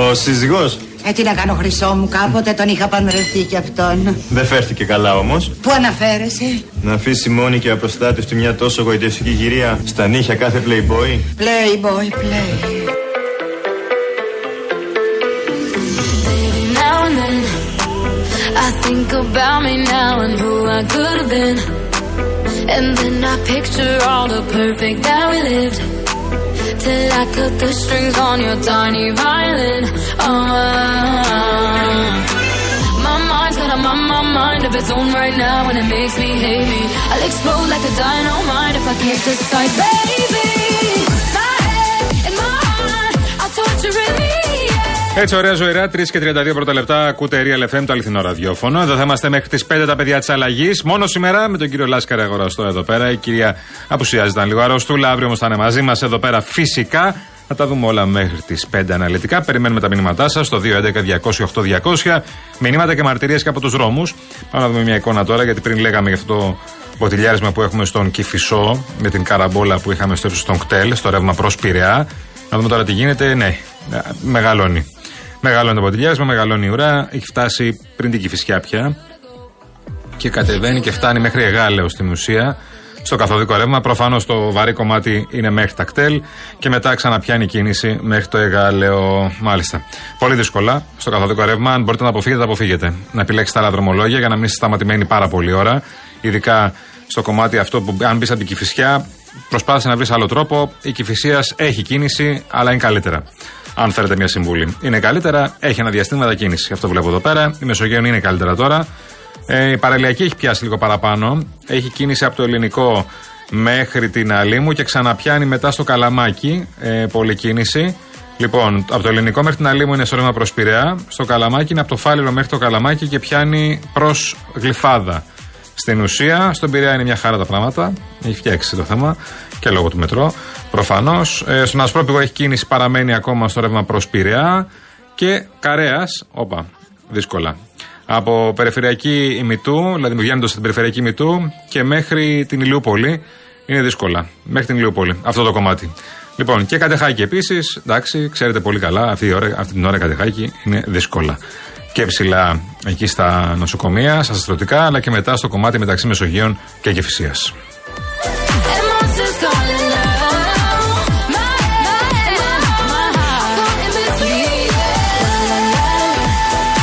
Ο σύζυγος; Ε, τι να κάνω χρυσό μου, κάποτε τον είχα παντρευτεί κι αυτόν. Δεν φέρθηκε καλά όμως. Πού αναφέρεσαι; Να αφήσει μόνη και απροστάτευτη μια τόσο γοητευτική γυρία στα νύχια κάθε playboy. Playboy, play. Baby, now and then I think about me now and who I could have been. And then I picture all the perfect that we lived. Till I cut the strings on your tiny violin. Oh, my mind's got a my, my mind of its own right now, and it makes me hate me. I'll explode like a dynamite if I can't decide, baby. My head and my heart, I'll torture it. Yeah. Έτσι, ωραία ζωηρά, 3 και 32 πρώτα λεπτά. Ακούτε Real FM, το αληθινό ραδιόφωνο. Εδώ θα είμαστε μέχρι τις 5 τα παιδιά της αλλαγής. Μόνο σήμερα με τον κύριο Λάσκαρα αγοραστό εδώ πέρα. Η κυρία απουσιάζεται λίγο αρρωστούλα. Αύριο όμως θα είναι μαζί μας εδώ πέρα φυσικά. Θα τα δούμε όλα μέχρι τις 5 αναλυτικά. Περιμένουμε τα μηνύματά σας στο 211-200-8200. Μηνύματα και μαρτυρίες και από τους δρόμους. Πάμε να δούμε μια εικόνα τώρα, γιατί πριν λέγαμε για αυτό το ποτηλιάρισμα που έχουμε στον Κυφισό με την καραμπόλα που είχαμε στο ύψο των κτέλ, στο ρεύμα προς Πειραιά. Να δούμε τώρα τι γίνεται. Ναι, μεγαλώνει. Μεγαλώνει το ποτηλιάρισμα, μεγαλώνει η ουρά. Έχει φτάσει πριν την Κυφισιά πια. Και κατεβαίνει και φτάνει μέχρι Εγάλεος στην ουσία. Στο καθοδικό ρεύμα. Προφανώς το βαρύ κομμάτι είναι μέχρι τα κτέλ. Και μετά ξαναπιάνει η κίνηση μέχρι το Εγάλεο. Μάλιστα. Πολύ δύσκολα στο καθοδικό ρεύμα. Αν μπορείτε να αποφύγετε, αποφύγετε. Να επιλέξετε άλλα δρομολόγια για να μην είστε σταματημένοι πάρα πολύ ώρα. Ειδικά στο κομμάτι αυτό που αν μπεις από την Κυφισιά, προσπάθησε να βρεις άλλο τρόπο. Η Κυφυσίας έχει κίνηση, αλλά είναι καλύτερα. Αν φέρετε μια συμβουλή. Είναι καλύτερα, έχει ένα διαστήματα κίνηση. Αυτό βλέπω εδώ πέρα. Η Μεσογείο είναι καλύτερα τώρα. Ε, η παραλιακή έχει πιάσει λίγο παραπάνω. Έχει κίνηση από το ελληνικό μέχρι την Αλήμου και ξαναπιάνει μετά στο Καλαμάκι. Ε, πολλή κίνηση. Λοιπόν, από το ελληνικό μέχρι την Αλήμου είναι σωρέμα προς Πειραιά. Στο Καλαμάκι είναι από το Φάληρο μέχρι το Καλαμάκι και πιάνει προς Γλυφάδα. Στην ουσία, στον Πειραιά είναι μια χαρά τα πράγματα. Έχει φτιάξει το θέμα και λόγω του μετρό. Προφανώς. Ε, στον Ασπρόπηγο έχει κίνηση, παραμένει ακόμα στο ρεύμα προς Πειραιά. Και Καρέας, όπα, δύσκολα. Από περιφερειακή ημιτού, δηλαδή βγαίνοντας στην περιφερειακή ημιτού και μέχρι την Ηλιούπολη είναι δύσκολα. Μέχρι την Ηλιούπολη, αυτό το κομμάτι. Λοιπόν, και κατεχάκι επίσης, εντάξει, ξέρετε πολύ καλά, αυτή, η ώρα, αυτή την ώρα κατεχάκι είναι δύσκολα. Και ψηλά εκεί στα νοσοκομεία, στα αστρωτικά, αλλά και μετά στο κομμάτι μεταξύ Μεσογείων και Γεφυσίας. And monsters calling out. My head, my heart, caught in between.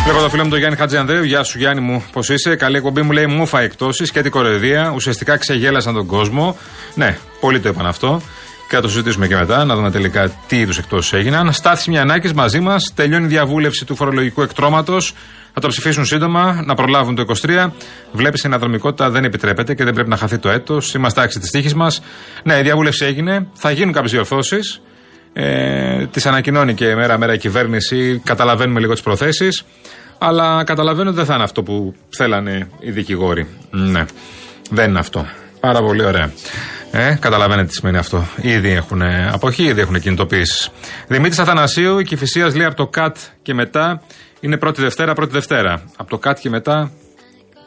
Βλέπω το φίλο μου τον Γιάννη Χατζιανδρέου. Γεια σου Γιάννη μου, πώς είσαι; Καλή εκπομπή μου λέει μούφα εκτόσεις και την κοροϊδία. Ουσιαστικά ξεγέλασαν τον κόσμο. Ναι, πολλοί το είπαν αυτό. Και θα το συζητήσουμε και μετά, να δούμε τελικά τι είδους εκτόσει έγιναν. Στάθη Μιανάκη μαζί μας. Τελειώνει η διαβούλευση του φορολογικού εκτρώματος. Θα το ψηφίσουν σύντομα, να προλάβουν το 23. Βλέπεις η αναδρομικότητα δεν επιτρέπεται και δεν πρέπει να χαθεί το έτος. Είμαστε άξιοι της τύχης μας. Ναι, η διαβούλευση έγινε. Θα γίνουν κάποιες διορθώσεις. Ε, τις ανακοινώνει και μέρα-μέρα η κυβέρνηση. Καταλαβαίνουμε λίγο τις προθέσεις. Αλλά καταλαβαίνω ότι δεν θα είναι αυτό που θέλανε οι δικηγόροι. Ναι, δεν είναι αυτό. Πάρα πολύ ωραία. Ε, καταλαβαίνετε τι σημαίνει αυτό. Ήδη έχουν αποχή, ήδη έχουν κινητοποιήσει. Δημήτρης Αθανασίου, η Κυφυσία λέει από το ΚΑΤ και μετά είναι πρώτη Δευτέρα, πρώτη Δευτέρα. Από το ΚΑΤ και μετά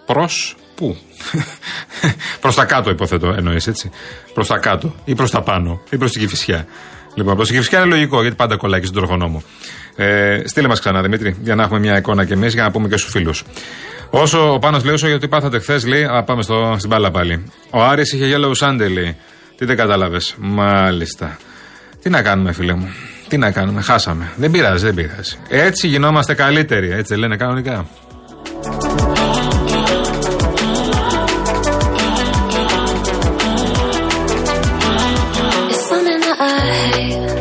προς πού; προς τα κάτω, υποθέτω, εννοείς έτσι. Προς τα κάτω ή προς τα πάνω ή προς την Κυφυσιά. Λοιπόν, προς την Κυφυσιά είναι λογικό γιατί πάντα κολλάει και στον τροχονόμο. Ε, στείλε μας ξανά, Δημήτρη, για να έχουμε μια εικόνα κι εμείς, για να πούμε και στους φίλους. Όσο ο Πάνος λέει, όσο γιατί πάθατε χθες, λέει, α, πάμε στο, στην μπάλα πάλι. Ο Άρης είχε yellow Sunday, λέει. Τι δεν κατάλαβες. Μάλιστα. Τι να κάνουμε, φίλε μου. Τι να κάνουμε, χάσαμε. Δεν πειράζει, δεν πειράζει. Έτσι γινόμαστε καλύτεροι, έτσι δεν λένε κανονικά. It's something that I hate.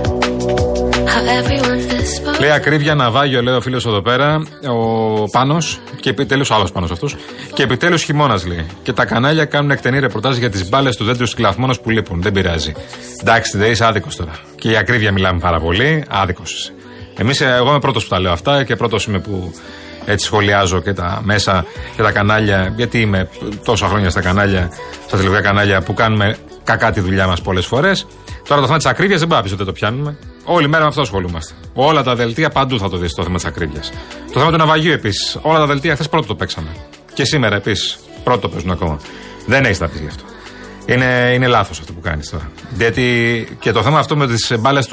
How everyone is Λέει ακρίβεια ναυάγιο, λέει ο φίλος εδώ πέρα, ο Πάνος. Και επιτέλους, άλλος Πάνο αυτό. Και επιτέλους χειμώνας, λέει. Και τα κανάλια κάνουν εκτενή ρεπορτάζ για τις μπάλες του δέντρου του κλαθμόνο που λείπουν. Δεν πειράζει. Εντάξει, δεν είσαι άδικος τώρα. Και για ακρίβεια μιλάμε πάρα πολύ. Άδικος είσαι. Εμείς, εγώ είμαι πρώτος που τα λέω αυτά και πρώτος είμαι που έτσι σχολιάζω και τα μέσα και τα κανάλια. Γιατί είμαι τόσα χρόνια στα κανάλια, στα τηλεοπτικά κανάλια που κάνουμε κακά τη δουλειά μας πολλές φορές. Τώρα το θέμα της ακρίβειας δεν πάει ότι το πιάνουμε. Όλη μέρα με αυτό ασχολούμαστε. Όλα τα δελτία παντού θα το δεις το θέμα της ακρίβειας. Το θέμα του ναυαγίου επίσης. Όλα τα δελτία χθες πρώτο το παίξαμε. Και σήμερα επίσης πρώτο το παίζουν ακόμα. Δεν έχεις να πεις γι' αυτό. Είναι, είναι λάθος αυτό που κάνεις τώρα. Γιατί και το θέμα αυτό με τις μπάλες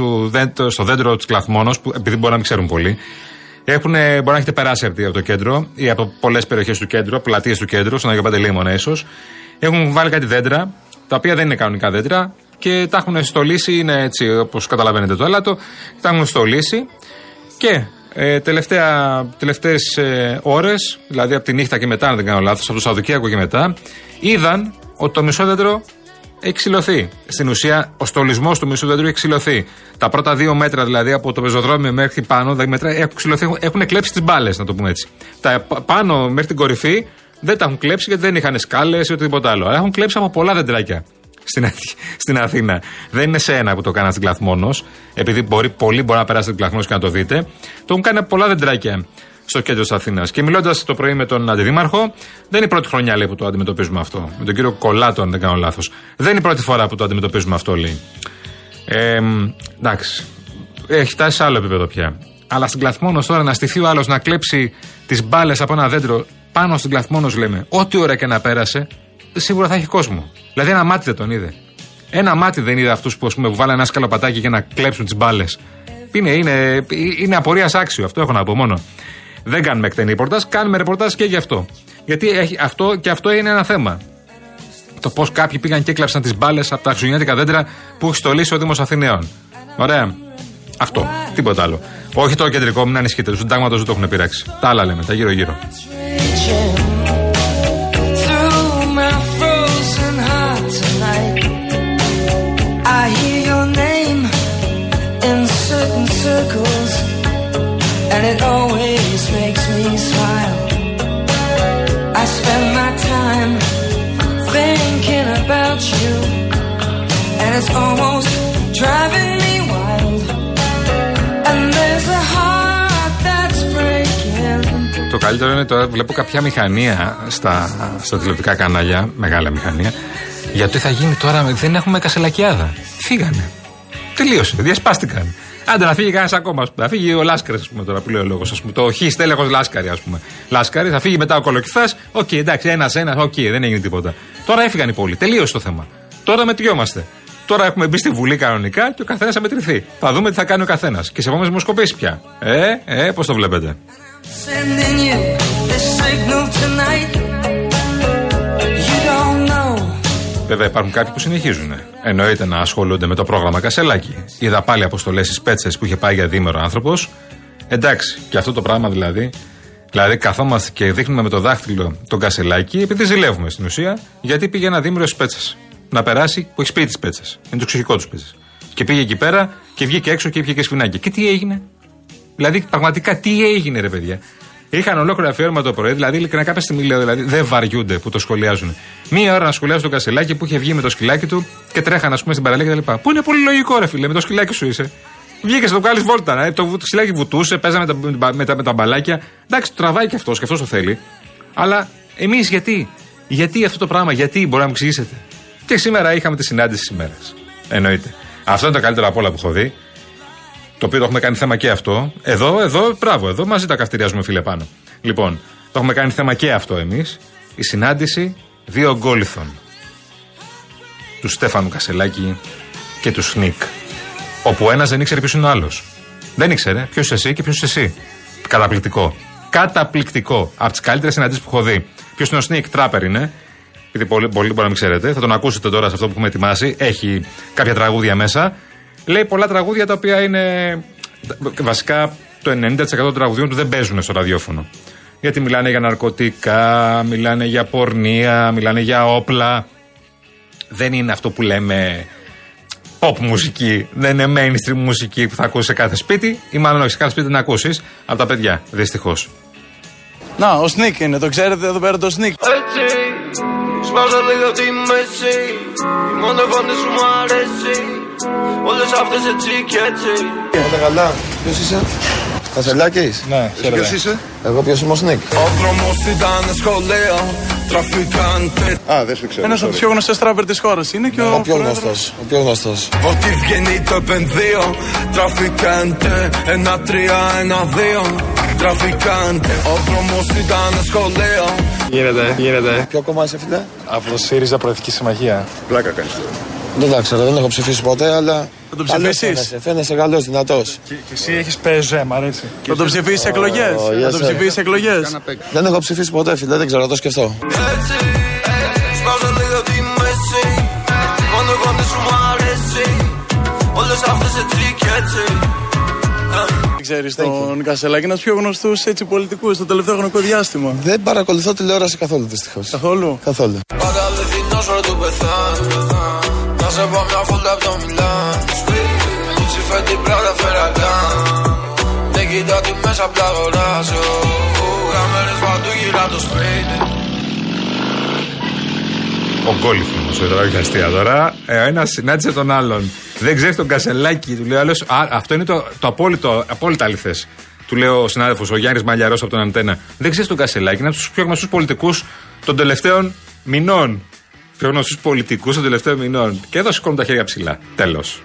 στο δέντρο της Κλαθμόνος, που επειδή μπορεί να μην ξέρουν πολύ, έχουν, μπορεί να έχετε περάσει από το κέντρο ή από πολλές περιοχές του κέντρου, πλατείες του κέντρου, στον Αγιο Παντελήμωνα ίσως. Έχουν βάλει κάτι δέντρα, τα οποία δεν είναι κανονικά δέντρα και τα έχουν στολίσει, είναι έτσι όπως καταλαβαίνετε το έλατο, τα έχουν στολίσει και ε, τελευταία, τελευταίες ε, ώρες, δηλαδή από τη νύχτα και μετά, αν δεν κάνω λάθος, από το Σαββατοκύριακο και μετά, είδαν ότι το μισό δέντρο έχει ξυλωθεί. Στην ουσία, ο στολισμός του μισού δέντρου έχει ξυλωθεί. Τα πρώτα δύο μέτρα, δηλαδή από το πεζοδρόμιο μέχρι πάνω, δηλαδή μέτρα, έχουν, ξυλωθεί, έχουν κλέψει τις μπάλες, να το πούμε έτσι. Τα πάνω μέχρι την κορυφή δεν τα έχουν κλέψει γιατί δεν είχαν σκάλες ή οτιδήποτε άλλο. Αλλά έχουν κλέψει από πολλά δεντράκια στην, στην Αθήνα. Δεν είναι σε ένα που το κάνα στην Κλαθμόνος, επειδή μπορεί, πολλοί μπορεί να περάσετε την Κλαθμόνος και να το δείτε. Το έχουν κάνει πολλά δεντράκια στο κέντρο της Αθήνας. Και μιλώντας το πρωί με τον Αντιδήμαρχο, δεν είναι η πρώτη χρονιά λέει, που το αντιμετωπίζουμε αυτό. Με τον κύριο Κολάτο, αν δεν κάνω λάθος. Δεν είναι η πρώτη φορά που το αντιμετωπίζουμε αυτό, λέει. Ε, εντάξει. Έχει φτάσει σε άλλο επίπεδο πια. Αλλά στην Κλαθμόνος τώρα να στηθεί ο άλλος να κλέψει τις μπάλες από ένα δέντρο πάνω στην Κλαθμόνος, λέμε, ό,τι ώρα και να πέρασε, σίγουρα θα έχει κόσμο. Δηλαδή ένα μάτι δεν τον είδε. Ένα μάτι δεν είδε αυτούς που, που βάλανε ένα σκαλοπατάκι για να κλέψουν τις μπάλες. Είναι, είναι, είναι απορίας άξιο, αυτό έχω να πω μόνο. Δεν κάνουμε εκτενή ρεπορτάζ, κάνουμε ρεπορτάζ και γι' αυτό. Γιατί έχει, αυτό, και αυτό είναι ένα θέμα. Το πώς κάποιοι πήγαν και έκλαψαν τις μπάλες από τα χριστουγεννιάτικα δέντρα που έχει στολίσει ο Δήμος Αθηναίων. Ωραία. Αυτό. Τίποτα άλλο. Όχι το κεντρικό, μην ανησυχείτε. Του συντάγματος δεν το έχουν πειράξει. Τα άλλα λέμε, τα γύρω-γύρω. Καλύτερο είναι τώρα βλέπω κάποια αμηχανία στα, στα τηλεοπτικά κανάλια, μεγάλη αμηχανία, γιατί θα γίνει τώρα, δεν έχουμε κασελακιάδα. Φύγανε. Τελείωσε, διασπάστηκαν. Άντε να φύγει κανένας ακόμα. Θα φύγει ο Λάσκαρης, ας πούμε, τώρα που λέει ο λόγος. Το χ στέλεχο Λάσκαρη, ας πούμε. Λάσκαρη, θα φύγει μετά ο Κολοκυθάς. OK, okay, εντάξει, ένα-ένα, OK, okay, δεν έγινε τίποτα. Τώρα έφυγαν οι πολλοί. Τελείωσε το θέμα. Τώρα μετριόμαστε. Τώρα έχουμε μπει στη Βουλή κανονικά και ο καθένας θα μετρηθεί. Θα δούμε τι θα κάνει ο καθένας. Και σε επόμενες δημοσκοπήσεις πια. Ε, ε, πώς το βλέπετε; Βέβαια υπάρχουν κάποιοι που συνεχίζουν. Εννοείται να ασχολούνται με το πρόγραμμα Κασελάκη. Είδα πάλι αποστολές στις πέτσες που είχε πάει για δίμερο άνθρωπος. Εντάξει, και αυτό το πράγμα δηλαδή. Δηλαδή καθόμαστε και δείχνουμε με το δάχτυλο τον Κασελάκη επειδή ζηλεύουμε στην ουσία γιατί πήγε ένα δίμερο στις πέτσες. Να περάσει που έχει σπίτι τι πέτσες. Είναι το ξεχικό του πέτσε. Και πήγε εκεί πέρα και βγήκε έξω και πήγε και σφινάκι. Και τι έγινε; Δηλαδή πραγματικά τι έγινε ρε παιδιά; Είχαν ολόκληρο αφιέρωμα το πρωί, δηλαδή ειλικρινά κάποια στιγμή λέω, δηλαδή δεν βαριούνται που το σχολιάζουν. Μία ώρα να σχολιάζουν τον Κασελάκη που είχε βγει με το σκυλάκι του και τρέχαν, ας πούμε, στην παραλία κτλ. Που είναι πολύ λογικό, ρε φίλε, με το σκυλάκι σου είσαι. Βγήκες να το κάνει βόλτα, ε, το, το σκυλάκι βουτούσε, παίζαμε με τα, με, τα, με τα μπαλάκια. Εντάξει, το τραβάει και αυτός και αυτός το θέλει. Αλλά εμείς γιατί, γιατί αυτό το πράγμα, γιατί μπορεί να μου εξηγήσετε; Και σήμερα είχαμε τη συνάντηση της ημέρας. Εννοείται. Αυτό είναι το καλύτερο από όλα που έχω δει. Το οποίο το έχουμε κάνει θέμα και αυτό. Εδώ, εδώ, μπράβο, εδώ μαζί τα καυτηριάζουμε, φίλε πάνω. Λοιπόν, το έχουμε κάνει θέμα και αυτό εμείς. Η συνάντηση δύο γκόλιθων. Του Στέφανου Κασελάκη και του Σνικ. Όπου ένας δεν ήξερε ποιος είναι ο άλλος. Δεν ήξερε ποιος είσαι εσύ και ποιος είσαι εσύ. Καταπληκτικό. Καταπληκτικό. Από τις καλύτερες συναντήσεις που έχω δει. Ποιος είναι ο Σνικ, τράπερ είναι. Γιατί πολλοί, πολλοί μπορεί να μην ξέρετε. Θα τον ακούσετε τώρα σε αυτό που έχουμε ετοιμάσει. Έχει κάποια τραγούδια μέσα. Λέει πολλά τραγούδια τα οποία είναι. Βασικά το 90% των τραγουδιών του δεν παίζουν στο ραδιόφωνο. Γιατί μιλάνε για ναρκωτικά, μιλάνε για πορνεία, μιλάνε για όπλα. Δεν είναι αυτό που λέμε pop μουσική. Δεν είναι mainstream μουσική που θα ακούσει σε κάθε σπίτι, ή μάλλον όχι σε κάθε σπίτι να ακούσεις από τα παιδιά. Δυστυχώς. Να, ο Σνίκ είναι, το ξέρετε εδώ πέρα το Σνίκ. Έτσι, σπάζω λίγο τη μέση. Η μόνο σου μου αρέσει. Όλες αυτές έτσι και έτσι. Όλα καλά, ποιος είσαι; Κασελάκης Ναι, χαίρετε Ποιος είσαι; Εγώ ποιος είμαι ο Σνίκ Ο δρόμος ήταν σχολείο Τραφικάντε Α, δεν σου ξέρω Ένας από τους πιο γνωστές τράπερ της χώρας είναι και ο, ο πιο γνωστός Ο πιο γνωστός. Ό,τι βγαίνει το επενδύω Τραφικάντε Ένα τρία, ένα δύο τραφικάντε Ο δρόμος ήταν σχολείο Γίνεται, γίνεται. Ποιο κόμμα είσαι, φίλε; Από το ΣΥΡΙΖΑ Προεδρική Συμμαχία. Πλάκα κάνεις. Δεν τα ξέρω, δεν έχω ψηφίσει ποτέ, αλλά. Θα τον καλός ψηφίσεις; φαίνεσαι, Φαίνεσαι καλός, δυνατός. Και, και εσύ έχεις ΠΕΖΕ, μ' αρέσει. Θα τον ψηφίσεις εκλογές; Oh, Θα yes, τον sir. ψηφίσεις εκλογές; Δεν έχω ψηφίσει ποτέ, φίλε, δεν ξέρω, να το σκεφτώ. Έτσι, σπάζω λίγο τη μέση Μόνο εγώ δεν σου μ' αρέσει Όλες αυτές έτσι και έτσι Ξέρεις τον Κασελάκη, ένας πιο γνωστούς έτσι πολιτικούς στο τελευταίο χρονικό διάστημα. Δεν παρακολουθώ τηλεόραση καθόλου, δυστυχώς. Καθόλου; Καθόλου. Πάντα αληθινός ώρα του πεθάνω. Να σε πω μια φούλτα από το Μιλάν. Κουτσι φέτη πράτα φεραγκάν. Δεν κοιτάω τι μέσα απ' τα αγοράζω. Γραμμένες παντού γύρω απ' το σπίτι. Ο γκόλιφ όμω, τώρα όχι αστεία τώρα. Ε, ένας συνάντησε τον άλλον. Δεν ξέρεις τον Κασελάκη. Του λέει ο άλλος. Αυτό είναι το, το απόλυτο, απόλυτα αληθέ. Του λέει ο συνάδελφος, ο Γιάννης Μαλιαρός από τον Αντένα. Δεν ξέρεις τον Κασελάκη. Είναι από τους πιο γνωστούς πολιτικούς των τελευταίων μηνών. Ένα στους πολιτικούς των τελευταίων μηνών. Και εδώ σηκώνω τα χέρια ψηλά. Τέλος.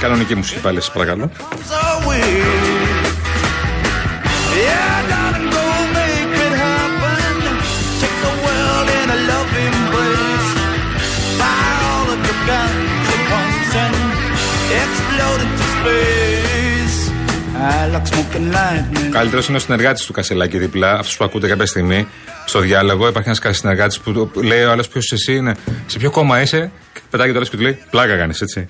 Κανονική μουσική πάλι σας, παρακαλώ. I like smoking lightning. Καλύτερος είναι ο συνεργάτης του Κασελάκη δίπλα, αυτός που ακούτε κάποια στιγμή στο διάλογο. Υπάρχει ένας συνεργάτης που του λέει ο άλλος ποιος εσύ είναι, σε ποιο κόμμα είσαι; Και πετάει το άλλο και του λέει πλάκα κάνεις, έτσι.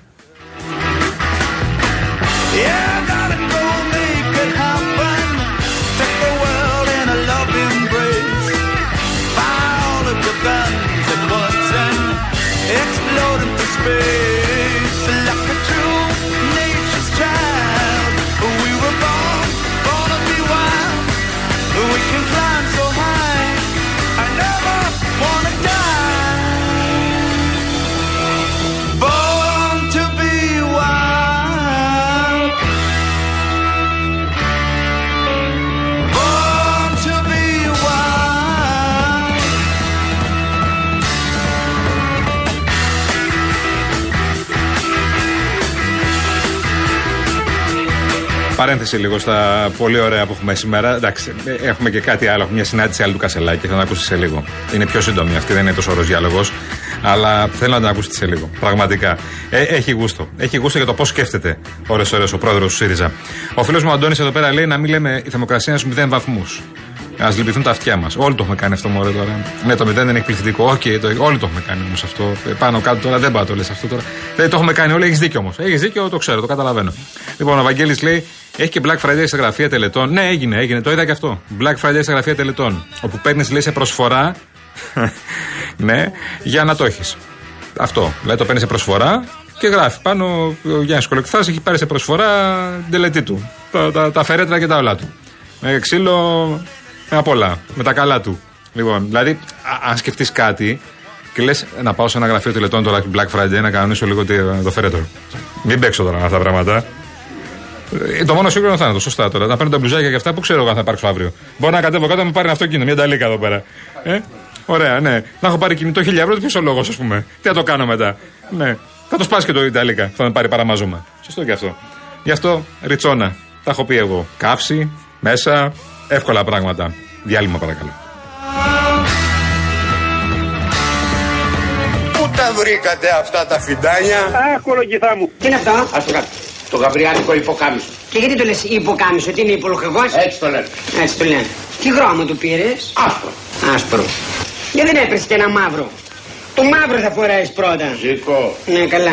Παρένθεση λίγο στα πολύ ωραία που έχουμε σήμερα. Εντάξει, ε, έχουμε και κάτι άλλο. Έχουμε μια συνάντηση άλλη του Κασελάκη. Θα την ακούσεις σε λίγο. Είναι πιο σύντομη αυτή, δεν είναι τόσο ωραίος διάλογος. Αλλά θέλω να την ακούσετε σε λίγο. Πραγματικά. Ε, έχει γούστο. Έχει γούστο για το πώς σκέφτεται ώρες-ώρες ο πρόεδρος του ΣΥΡΙΖΑ. Ο φίλος μου Αντώνης εδώ πέρα λέει να μην λέμε η θερμοκρασία στους 0 βαθμούς. Α λυπηθούν τα αυτιά μας. Όλοι το έχουμε κάνει αυτό μωρέ τώρα. Ναι, το 0 δεν είναι εκπληκτικό. Οκ, το, όλοι το έχουμε κάνει όμως αυτό. Ε, Πάνω κάτω τώρα δεν πάω το λες αυτό τώρα. Δεν το έχουμε κάνει όλοι. Έχεις δίκιο όμως. Έχεις δίκιο, το ξέρω, το καταλαβαίνω. Λοιπόν, ο Βαγγέλης λέει έχει και Black Friday στα γραφεία τελετών. Ναι, έγινε, έγινε. Το είδα και αυτό. Black Friday στα γραφεία τελετών. Όπου παίρνεις, λέει, σε προσφορά. ναι, για να το έχεις. Αυτό. Δηλαδή το παίρνεις σε προσφορά και γράφει πάνω ο Γιάννης Κολοκυθάς έχει πάρει σε προσφορά την τελετή του. Τα, τα, τα φερέτρα και τα όλα του. Με ξύλο, με απ' όλα. Με τα καλά του. Λοιπόν, δηλαδή, α- αν σκεφτείς κάτι και λες να πάω σε ένα γραφείο τελετών τώρα Black Friday να κανονίσω λίγο τι- το φερέτρο. Μην παίξω τώρα με αυτά τα πράγματα. Ε, Το μόνο σίγουρο θα είναι το σωστά τώρα. Να παίρνω τα μπλουζάκια και αυτά που ξέρω εγώ αν θα υπάρξω αύριο. Μπορεί να κατέβω κάτω να μου πάρει ένα αυτοκίνητο, μια ταλίκα εδώ πέρα. Ε; Ωραία, ναι. Να έχω πάρει κινητό 1000 ευρώ, ποιος ο λόγος, ας πούμε. Τι θα το κάνω μετά. Ναι. Θα το σπάσει και το Ιταλίκα. Θα με πάρει παραμάζωμα. Σωστό και αυτό. Γι' αυτό ριτσόνα. Τα έχω πει εγώ. Καύση, μέσα, εύκολα πράγματα. Διάλειμμα παρακαλώ. Πού τα βρήκατε αυτά τα φιντάνια; Αχ, κολογηθά μου. Τι είναι αυτό; Ας το κάτω. Το γαβριάτικο υποκάμισο. Και γιατί το λες υποκάμισο, τι είναι υπολογεγός; Έτσι το λένε. Έτσι το λένε. Τι χρώμα του πήρες; Άσπρο. Άσπρο. Γιατί δεν έπρεπε και ένα μαύρο. Το μαύρο θα φοράεις πρώτα. Ζήκω. Ναι, καλά.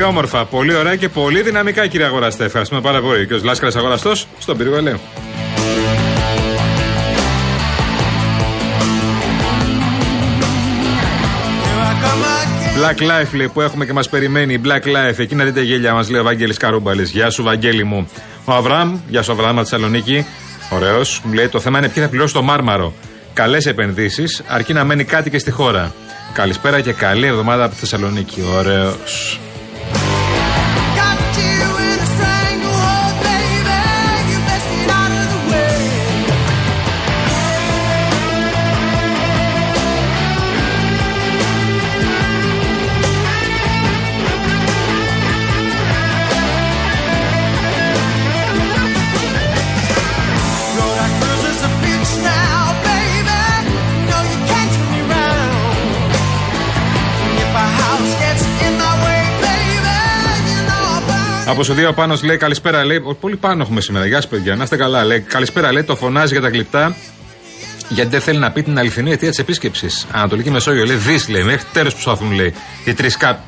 Πολύ όμορφα, πολύ ωραία και πολύ δυναμικά, κύριε Αγοραστέ. Ευχαριστούμε πάρα πολύ. Και ο Λάσκαρας Αγοραστός στον πύργο Ελαίου. Black Life λέει, που έχουμε και μας περιμένει. Black Life, εκεί να δείτε γέλια μας, λέει ο Βαγγέλης Καρούμπαλης. Γεια σου, Βαγγέλη μου. Ο Αβραμ, γεια σου, Αβραμ, Θεσσαλονίκη. Ωραίος. Μου λέει το θέμα είναι ποιοι θα πληρώσει το μάρμαρο. Καλές επενδύσεις, αρκεί να μένει κάτι και στη χώρα. Καλησπέρα και καλή εβδομάδα από τη Θεσσαλονίκη. Ωραίος. Από σου δύο πάνω λέει καλησπέρα, λέει. Πολύ πάνω έχουμε σήμερα. Γεια σα, παιδιά. Να είστε καλά, λέει. Καλησπέρα, λέει. Το φωνάζει για τα γλυπτά. Γιατί δεν θέλει να πει την αληθινή αιτία της επίσκεψης. Ανατολική Μεσόγειο λέει. Δι λέει. Μέχρι τέλος που προσπαθούν λέει. Οι τρεις κά.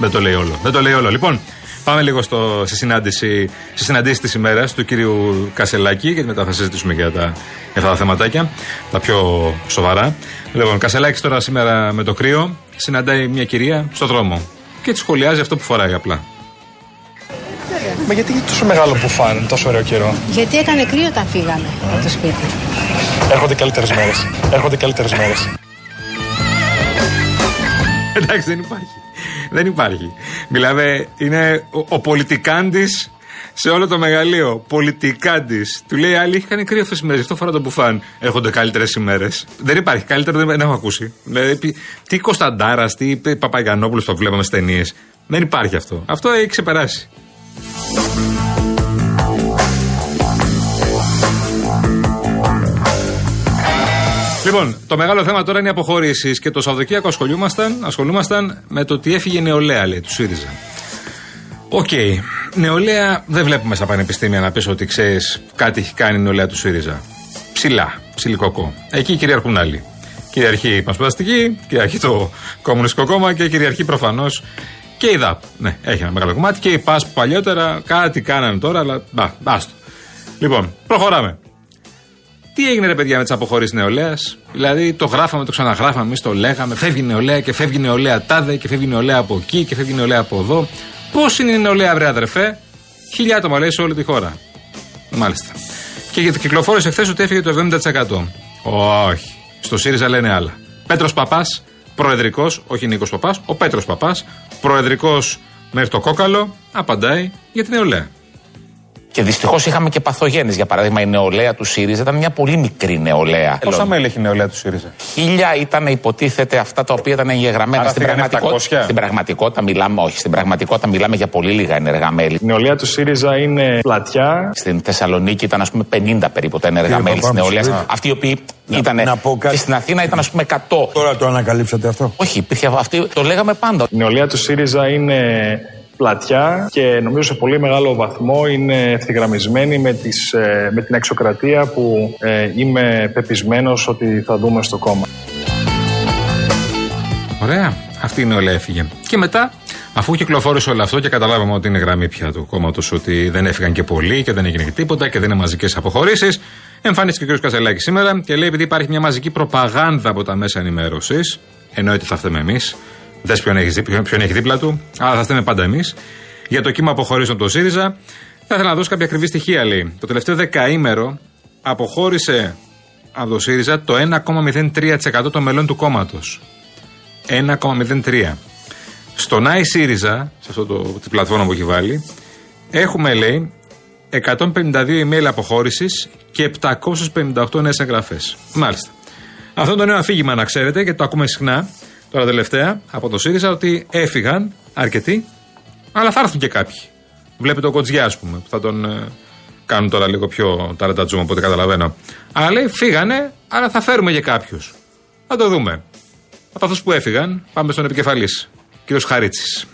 Δεν το λέει όλο. Δεν το λέει όλο. Λοιπόν, πάμε λίγο στο, στη συνάντηση, στη συναντήση της ημέρας του κύριου Κασελάκη, γιατί μετά θα συζητήσουμε για, τα, για αυτά τα θεματάκια, τα πιο σοβαρά. Λοιπόν, Κασελάκης τώρα σήμερα με το κρύο συναντάει μια κυρία στο δρόμο και τη σχολιάζει αυτό που φοράει απλά. Μα γιατί είναι τόσο μεγάλο που φάνε τόσο ωραίο καιρό; Γιατί έκανε κρύο όταν φύγαμε από το σπίτι. Έρχονται καλύτερες μέρες. Έρχονται καλύτερες μέρες. Εντάξει, δεν υπάρχει. Δεν υπάρχει. Μιλάμε, είναι ο, ο πολιτικάντης σε όλο το μεγαλείο. Πολιτικάντης. Του λέει άλλη, έχει κάνει κρύο αυτές τις μέρες. Αυτό φορά το μπουφάν. Έρχονται καλύτερες ημέρε. Δεν υπάρχει. Καλύτερο δεν, δεν έχω ακούσει. Δηλαδή, τι Κωνσταντάρας, τι Παπαγιανόπουλος το βλέπαμε στις ταινίες. Δεν υπάρχει αυτό. Αυτό έχει ξεπεράσει. Λοιπόν, το μεγάλο θέμα τώρα είναι οι αποχωρήσεις και το Σαββατοκύριακο ασχολούμασταν, ασχολούμασταν με το ότι έφυγε νεολαία, λέει, του ΣΥΡΙΖΑ. OK. Okay. Νεολαία δεν βλέπουμε στα πανεπιστήμια να πεις ότι ξέρεις κάτι έχει κάνει η νεολαία του ΣΥΡΙΖΑ. Ψηλά, ψηλικοκό. Εκεί κυριαρχούν άλλοι. Κυριαρχεί η Πασπαστική, κυριαρχεί το Κομμουνιστικό Κόμμα και κυριαρχεί προφανώς και η ΔΑΠ. Ναι, έχει ένα μεγάλο κομμάτι. Και η ΠΑΣ που παλιότερα κάτι κάνανε τώρα, αλλά μπα, μπάστο. Λοιπόν, προχωράμε. Τι έγινε ρε παιδιά με τις αποχωρήσεις νεολαίας; Δηλαδή το γράφαμε, το ξαναγράφαμε, εμείς το λέγαμε. Φεύγει νεολαία και φεύγει νεολαία τάδε και φεύγει νεολαία από εκεί και φεύγει νεολαία από εδώ. Πώς είναι η νεολαία, βρε αδερφέ; Χιλιά άτομα λέει σε όλη τη χώρα. Μάλιστα. Και κυκλοφόρησε χθες ότι έφυγε το 70%. Όχι. Στο ΣΥΡΙΖΑ λένε άλλα. Πέτρος Παπάς, προεδρικός, όχι Νίκος Παπάς, ο Πέτρος Παπάς, προεδρικός μέχρι το κόκαλο, απαντάει για την νεολαία. Και δυστυχώς είχαμε και παθογένειες. Για παράδειγμα, η νεολαία του ΣΥΡΙΖΑ ήταν μια πολύ μικρή νεολαία. Πόσα μέλη έχει η νεολαία του ΣΥΡΙΖΑ; Χίλια ήταν υποτίθεται αυτά τα οποία ήταν εγγεγραμμένα. Άρα στην, πραγματικότητα, στην πραγματικότητα μιλάμε, όχι, στην πραγματικότητα μιλάμε για πολύ λίγα ενεργά μέλη. Η νεολαία του ΣΥΡΙΖΑ είναι πλατιά. Στην Θεσσαλονίκη ήταν, ας πούμε, 50 περίπου τα ενεργά μέλη της νεολαίας. Αυτοί οι οποίοι ήταν. Και στην Αθήνα ήταν, ας πούμε, 100. Τώρα το ανακαλύψατε αυτό. Όχι, υπήρχε αυτή. Το λέγαμε πάντα. Η νεολαία του ΣΥΡΙΖΑ είναι πλατιά και νομίζω σε πολύ μεγάλο βαθμό είναι ευθυγραμμισμένη με, τις, ε, με την εξοκρατία που ε, είμαι πεπισμένος ότι θα δούμε στο κόμμα. Ωραία. Αυτή είναι όλα έφυγε. Και μετά, αφού κυκλοφόρησε όλο αυτό και καταλάβαμε ότι είναι γραμμή πια του κόμματος, ότι δεν έφυγαν και πολλοί και δεν έγινε και τίποτα και δεν είναι μαζικές αποχωρήσεις, εμφανίστηκε ο κ. Κασελάκης σήμερα και λέει: Επειδή υπάρχει μια μαζική προπαγάνδα από τα μέσα ενημέρωσης, εννοείται θα φταίμε εμείς, Δες ποιον έχεις, ποιον, ποιον έχει δίπλα του, αλλά θα στέλνουμε πάντα εμείς. Για το κύμα αποχωρήσεων από το ΣΥΡΙΖΑ, θα ήθελα να δώσω κάποια ακριβή στοιχεία, λέει. Το τελευταίο δεκαήμερο αποχώρησε από το ΣΥΡΙΖΑ το 1,03% των μελών του κόμματος. 1,03. Στον ΆΗ ΣΥΡΙΖΑ, σε αυτό το, την πλατφόρμα που έχει βάλει, έχουμε, λέει, 152 email αποχώρησης και 758 νέες εγγραφές. Μάλιστα. Αυτό το νέο αφήγημα, να ξέρετε, γιατί το ακούμε συχνά, τώρα τελευταία από το ΣΥΡΙΖΑ ότι έφυγαν αρκετοί, αλλά θα έρθουν και κάποιοι. Βλέπετε το Κοτζιά, ας πούμε, που θα τον ε, κάνουν τώρα λίγο πιο ταραντατζούμα από ό,τι καταλαβαίνω. Αλλά λέει φύγανε, αλλά θα φέρουμε και κάποιους. Θα το δούμε. Από αυτούς που έφυγαν, πάμε στον επικεφαλής, κύριος Χαρίτσης.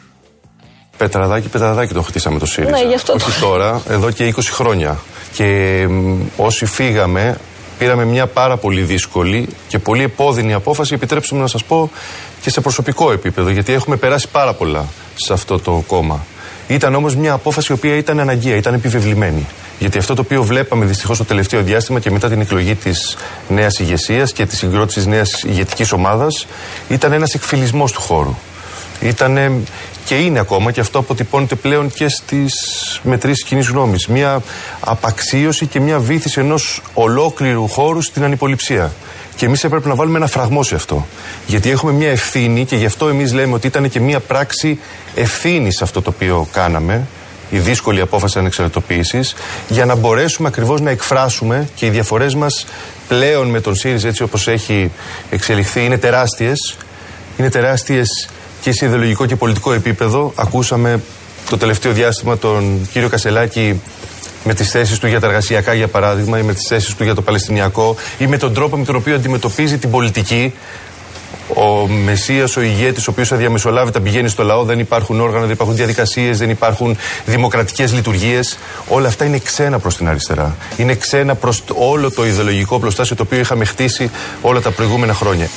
Πετραδάκι, πετραδάκι το χτίσαμε το ΣΥΡΙΖΑ. Ναι, γι' αυτό Όχι τώρα, εδώ και 20 χρόνια. Και μ, όσοι φύγαμε, πήραμε μια πάρα πολύ δύσκολη και πολύ επώδυνη απόφαση, επιτρέψτε μου να σας πω, και σε προσωπικό επίπεδο, γιατί έχουμε περάσει πάρα πολλά σε αυτό το κόμμα. Ήταν όμως μια απόφαση η οποία ήταν αναγκαία, ήταν επιβεβλημένη. Γιατί αυτό το οποίο βλέπαμε δυστυχώς το τελευταίο διάστημα και μετά την εκλογή της νέας ηγεσίας και τη συγκρότηση της νέας ηγετικής ομάδας ήταν ένας εκφυλισμός του χώρου. Ήταν και είναι ακόμα και αυτό αποτυπώνεται πλέον και στις μετρήσεις κοινής γνώμης. Μια απαξίωση και μια βήθηση ενός ολόκληρου χώρου στην ανυποληψία. Και εμείς έπρεπε να βάλουμε ένα φραγμό σε αυτό. Γιατί έχουμε μια ευθύνη και γι' αυτό εμείς λέμε ότι ήταν και μια πράξη ευθύνης αυτό το οποίο κάναμε, η δύσκολη απόφαση ανεξαρτητοποίησης, για να μπορέσουμε ακριβώς να εκφράσουμε και οι διαφορές μας πλέον με τον ΣΥΡΙΖ έτσι όπως έχει εξελιχθεί είναι τεράστιες. Είναι τεράστιες και σε ιδεολογικό και πολιτικό επίπεδο. Ακούσαμε το τελευταίο διάστημα τον κύριο Κασελάκη με τις θέσεις του για τα εργασιακά, για παράδειγμα, ή με τις θέσεις του για το Παλαιστινιακό, ή με τον τρόπο με τον οποίο αντιμετωπίζει την πολιτική. Ο Μεσία, ο ηγέτης, ο οποίος αδιαμεσολάβητα πηγαίνει στο λαό, δεν υπάρχουν όργανα, δεν υπάρχουν διαδικασίες, δεν υπάρχουν δημοκρατικές λειτουργίες. Όλα αυτά είναι ξένα προς την αριστερά. Είναι ξένα προς όλο το ιδεολογικό πλωστάσιο το οποίο είχαμε χτίσει όλα τα προηγούμενα χρόνια.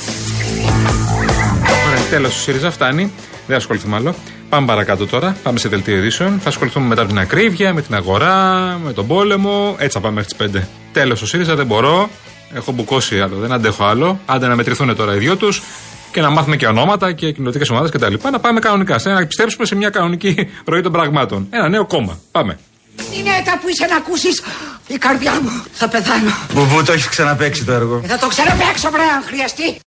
Τέλος, ο ΣΥΡΙΖΑ φτάνει. Δεν ασχοληθούμε άλλο. Πάμε παρακάτω τώρα. Πάμε σε δελτίο ειδήσεων. Θα ασχοληθούμε μετά από την ακρίβεια, με την αγορά, με τον πόλεμο. Έτσι θα πάμε μέχρι τις 5. Τέλος, ο ΣΥΡΙΖΑ δεν μπορώ. Έχω μπουκώσει άλλο. Δεν αντέχω άλλο. Άντε να μετρηθούν τώρα οι δυο τους και να μάθουμε και ονόματα και κοινωτικές ομάδες κτλ. Να πάμε κανονικά. Σε να επιστρέψουμε σε μια κανονική ροή των πραγμάτων. Ένα νέο κόμμα. Πάμε. Είναι τα που είσαι να ακούσεις η καρδιά μου. Θα πεθάνω. Μπουμπού, το έχεις ξαναπέξει το έργο. Θα το ξαναπέξω, βρε, αν χρειαστεί.